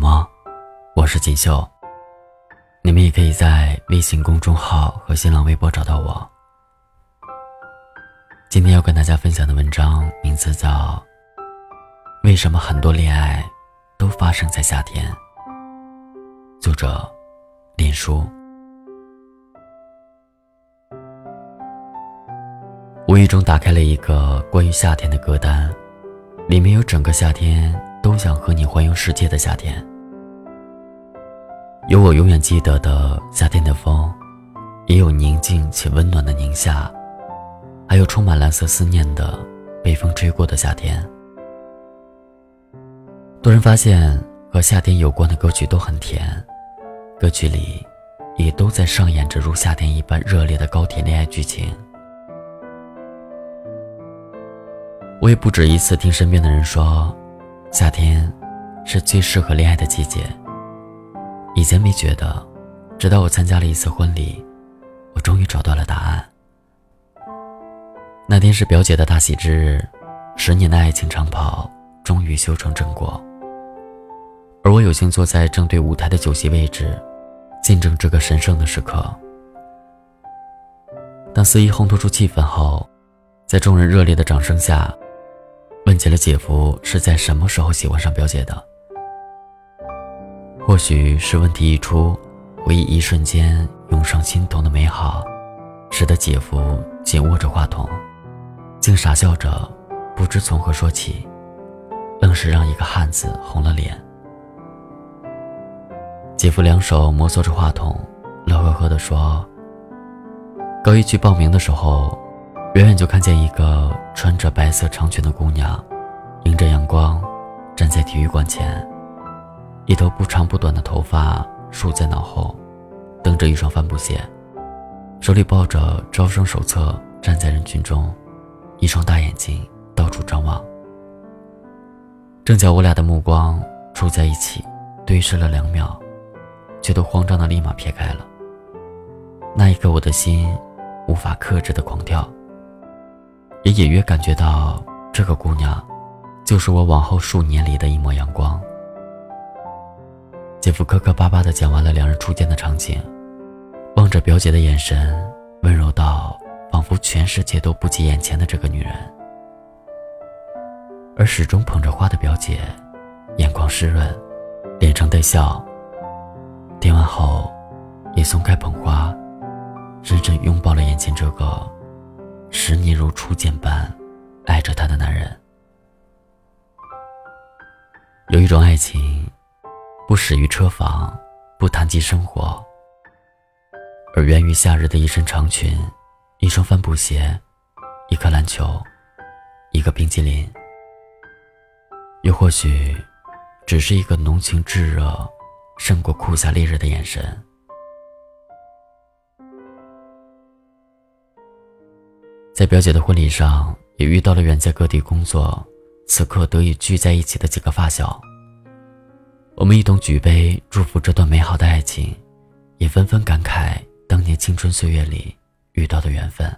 吗？我是锦绣。你们也可以在微信公众号和新浪微博找到我。今天要跟大家分享的文章名字叫《为什么很多恋爱都发生在夏天》，作者林叔。无意中打开了一个关于夏天的歌单，里面有整个夏天都想和你环游世界的夏天。有我永远记得的夏天的风，也有宁静且温暖的宁夏，还有充满蓝色思念的被风吹过的夏天。突然发现，和夏天有关的歌曲都很甜，歌曲里也都在上演着如夏天一般热烈的高铁恋爱剧情。我也不止一次听身边的人说，夏天是最适合恋爱的季节。以前没觉得，直到我参加了一次婚礼，我终于找到了答案。那天是表姐的大喜之日，十年的爱情长跑终于修成正果。而我有幸坐在正对舞台的酒席位置，见证这个神圣的时刻。当司仪烘托出气氛后，在众人热烈的掌声下，问起了姐夫是在什么时候喜欢上表姐的。或许是问题一出，回忆一瞬间涌上心头的美好，使得姐夫紧握着话筒，竟傻笑着，不知从何说起，愣是让一个汉子红了脸。姐夫两手摩挲着话筒，乐呵呵地说：“高一去报名的时候，远远就看见一个穿着白色长裙的姑娘，迎着阳光，站在体育馆前。”一头不长不短的头发梳在脑后，蹬着一双帆布鞋，手里抱着招生手册，站在人群中，一双大眼睛到处张望。正巧我俩的目光触在一起，对视了两秒，却都慌张的立马撇开了。那一刻，我的心无法克制的狂跳，也隐约感觉到这个姑娘，就是我往后数年里的一抹阳光。姐夫磕磕巴巴地讲完了两人初见的场景，望着表姐的眼神温柔到仿佛全世界都不及眼前的这个女人。而始终捧着花的表姐，眼眶湿润，脸上带笑。听完后，也松开捧花，深深拥抱了眼前这个十年如初见般爱着她的男人。有一种爱情。不始于车房，不谈及生活，而源于夏日的一身长裙，一双帆布鞋，一颗篮球，一个冰淇淋，又或许，只是一个浓情炙热，胜过酷夏烈日的眼神。在表姐的婚礼上，也遇到了远在各地工作，此刻得以聚在一起的几个发小。我们一同举杯祝福这段美好的爱情，也纷纷感慨当年青春岁月里遇到的缘分。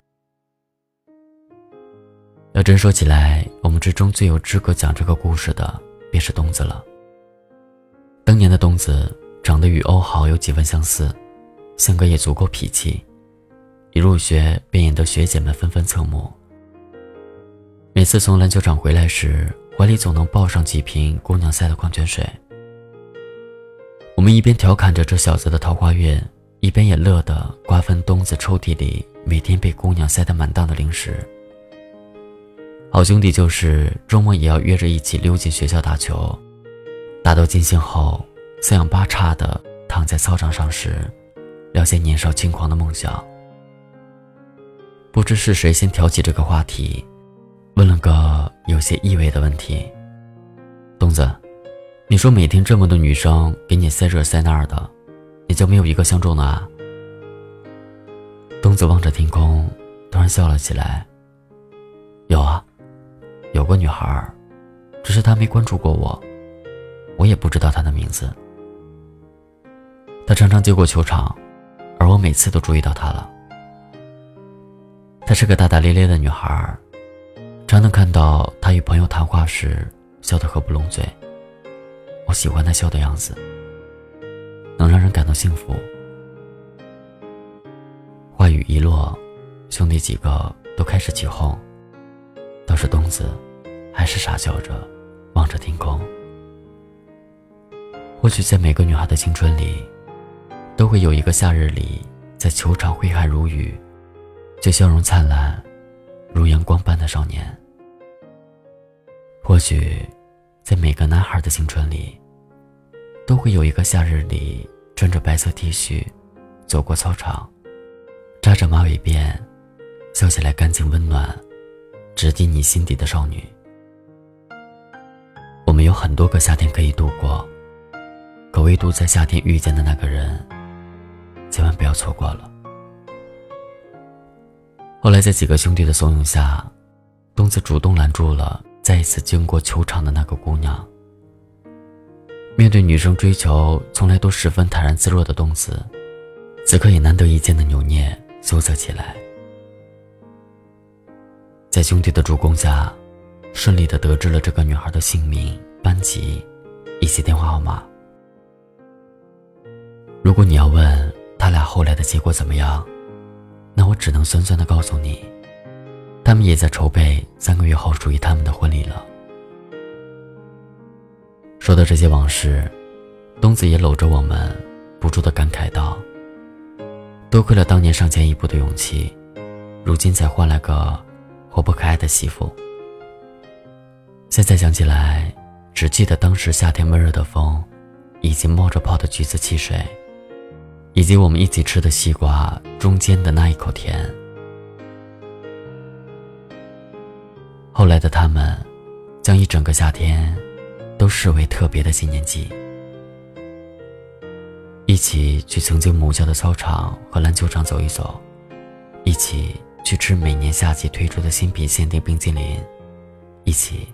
要真说起来，我们之中最有资格讲这个故事的，便是东子了。当年的东子长得与欧豪有几分相似，性格也足够痞气，一入学便引得学姐们纷纷侧目。每次从篮球场回来时，怀里总能抱上几瓶姑娘塞的矿泉水。我们一边调侃着这小子的桃花运，一边也乐得瓜分东子抽屉里每天被姑娘塞得满当的零食。好兄弟就是周末也要约着一起溜进学校打球，打到尽兴后，四仰八叉的躺在操场上时，聊些年少轻狂的梦想。不知是谁先挑起这个话题，问了个有些意味的问题：“东子。”你说每天这么多女生给你塞这塞那儿的，你就没有一个相中的啊？东子望着天空，突然笑了起来。有啊，有个女孩，只是她没关注过我，我也不知道她的名字。她常常经过球场，而我每次都注意到她了。她是个大大咧咧的女孩，常能看到她与朋友谈话时笑得合不拢嘴。我喜欢他笑的样子，能让人感到幸福。话语一落，兄弟几个都开始起哄，倒是东子还是傻笑着望着天空。或许在每个女孩的青春里，都会有一个夏日里，在球场挥汗如雨，却笑容灿烂，如阳光般的少年。或许，在每个男孩的青春里，都会有一个夏日里穿着白色 T 恤，走过操场，扎着马尾辫，笑起来干净温暖，直抵你心底的少女。我们有很多个夏天可以度过。可唯独在夏天遇见的那个人，千万不要错过了。后来在几个兄弟的怂恿下，东子主动拦住了再一次经过球场的那个姑娘。面对女生追求，从来都十分坦然自若的东子，此刻也难得一见的扭捏羞涩起来。在兄弟的助攻下，顺利的得知了这个女孩的姓名、班级以及电话号码。如果你要问他俩后来的结果怎么样，那我只能酸酸的告诉你，他们也在筹备三个月后属于他们的婚礼了。说到这些往事，东子也搂着我们，不住的感慨道：“多亏了当年上前一步的勇气，如今才换来个活泼可爱的媳妇。”现在想起来，只记得当时夏天闷热的风，以及冒着泡的橘子汽水。以及我们一起吃的西瓜中间的那一口甜。后来的他们，将一整个夏天，都视为特别的纪念季。一起去曾经母校的操场和篮球场走一走，一起去吃每年夏季推出的新品限定冰激凌，一起，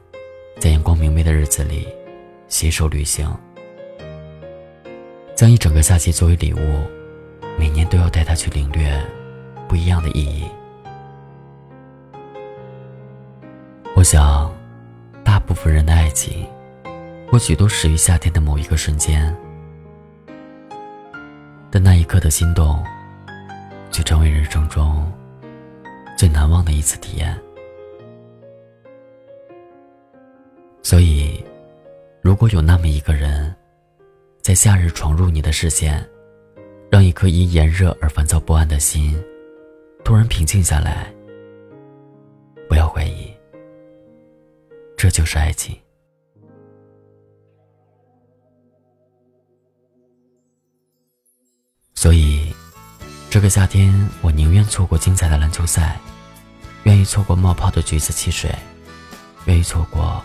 在阳光明媚的日子里，携手旅行。将一整个夏季作为礼物，每年都要带他去领略不一样的意义。我想，大部分人的爱情，或许都始于夏天的某一个瞬间，但那一刻的心动，却成为人生中最难忘的一次体验。所以，如果有那么一个人，在夏日闯入你的视线，让一颗因炎热而烦躁不安的心突然平静下来。不要怀疑，这就是爱情。所以，这个夏天，我宁愿错过精彩的篮球赛，愿意错过冒泡的橘子汽水，愿意错过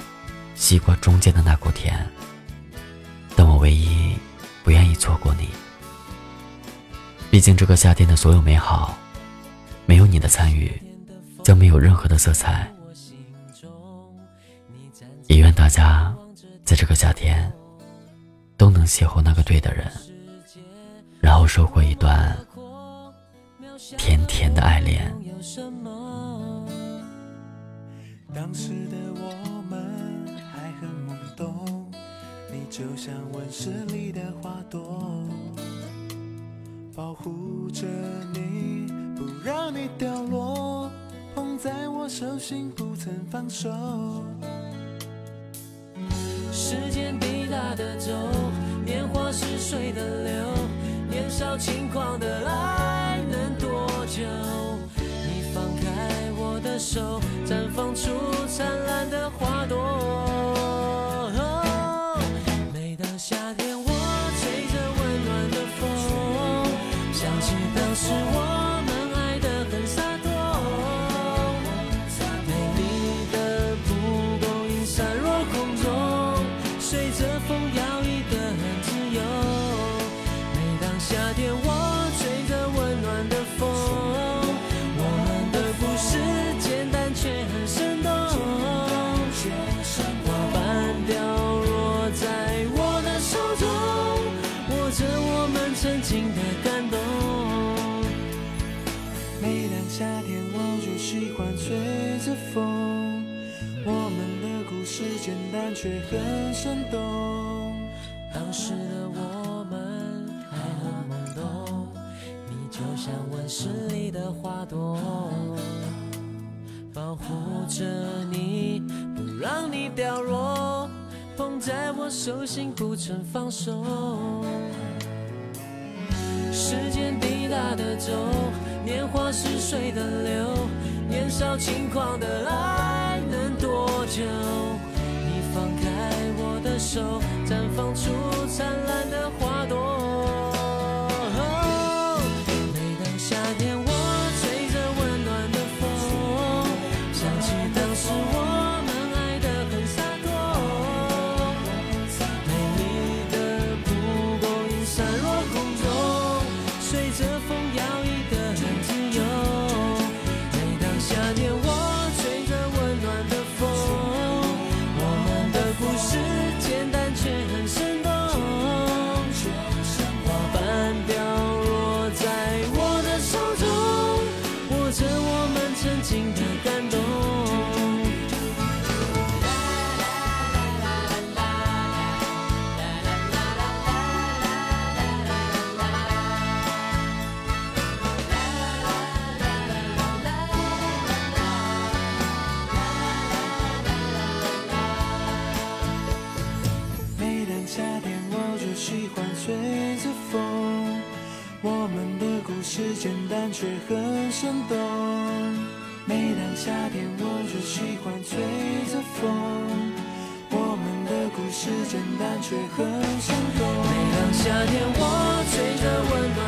西瓜中间的那口甜。但我唯一不愿意错过你。毕竟这个夏天的所有美好，没有你的参与，将没有任何的色彩。也愿大家在这个夏天都能邂逅那个对的人，然后收获一段甜甜的爱恋。当时的我们还很懵懂，你就像温室里的花朵。保护着你，不让你掉落，捧在我手心不曾放手。时间滴答的走，年华似水的流，少轻狂的爱能多久？你放开我的手，绽放出灿烂的花朵。着我们曾经的感动。每当夏天，我就喜欢吹着风，我们的故事简单却很生动。当时的我们还很懵懂，你就像温室里的花朵，保护着你，不让你掉落。捧在我手心，不曾放手。时间滴答的走，年华似水的流，年少轻狂的爱能多久？你放开我的手，绽放出灿烂的花生动。每当夏天，我就喜欢吹着风。我们的故事简单却很生动。每当夏天，我吹着温暖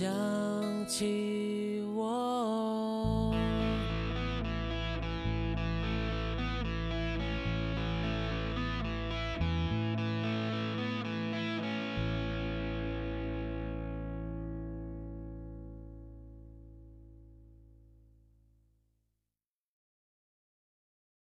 想起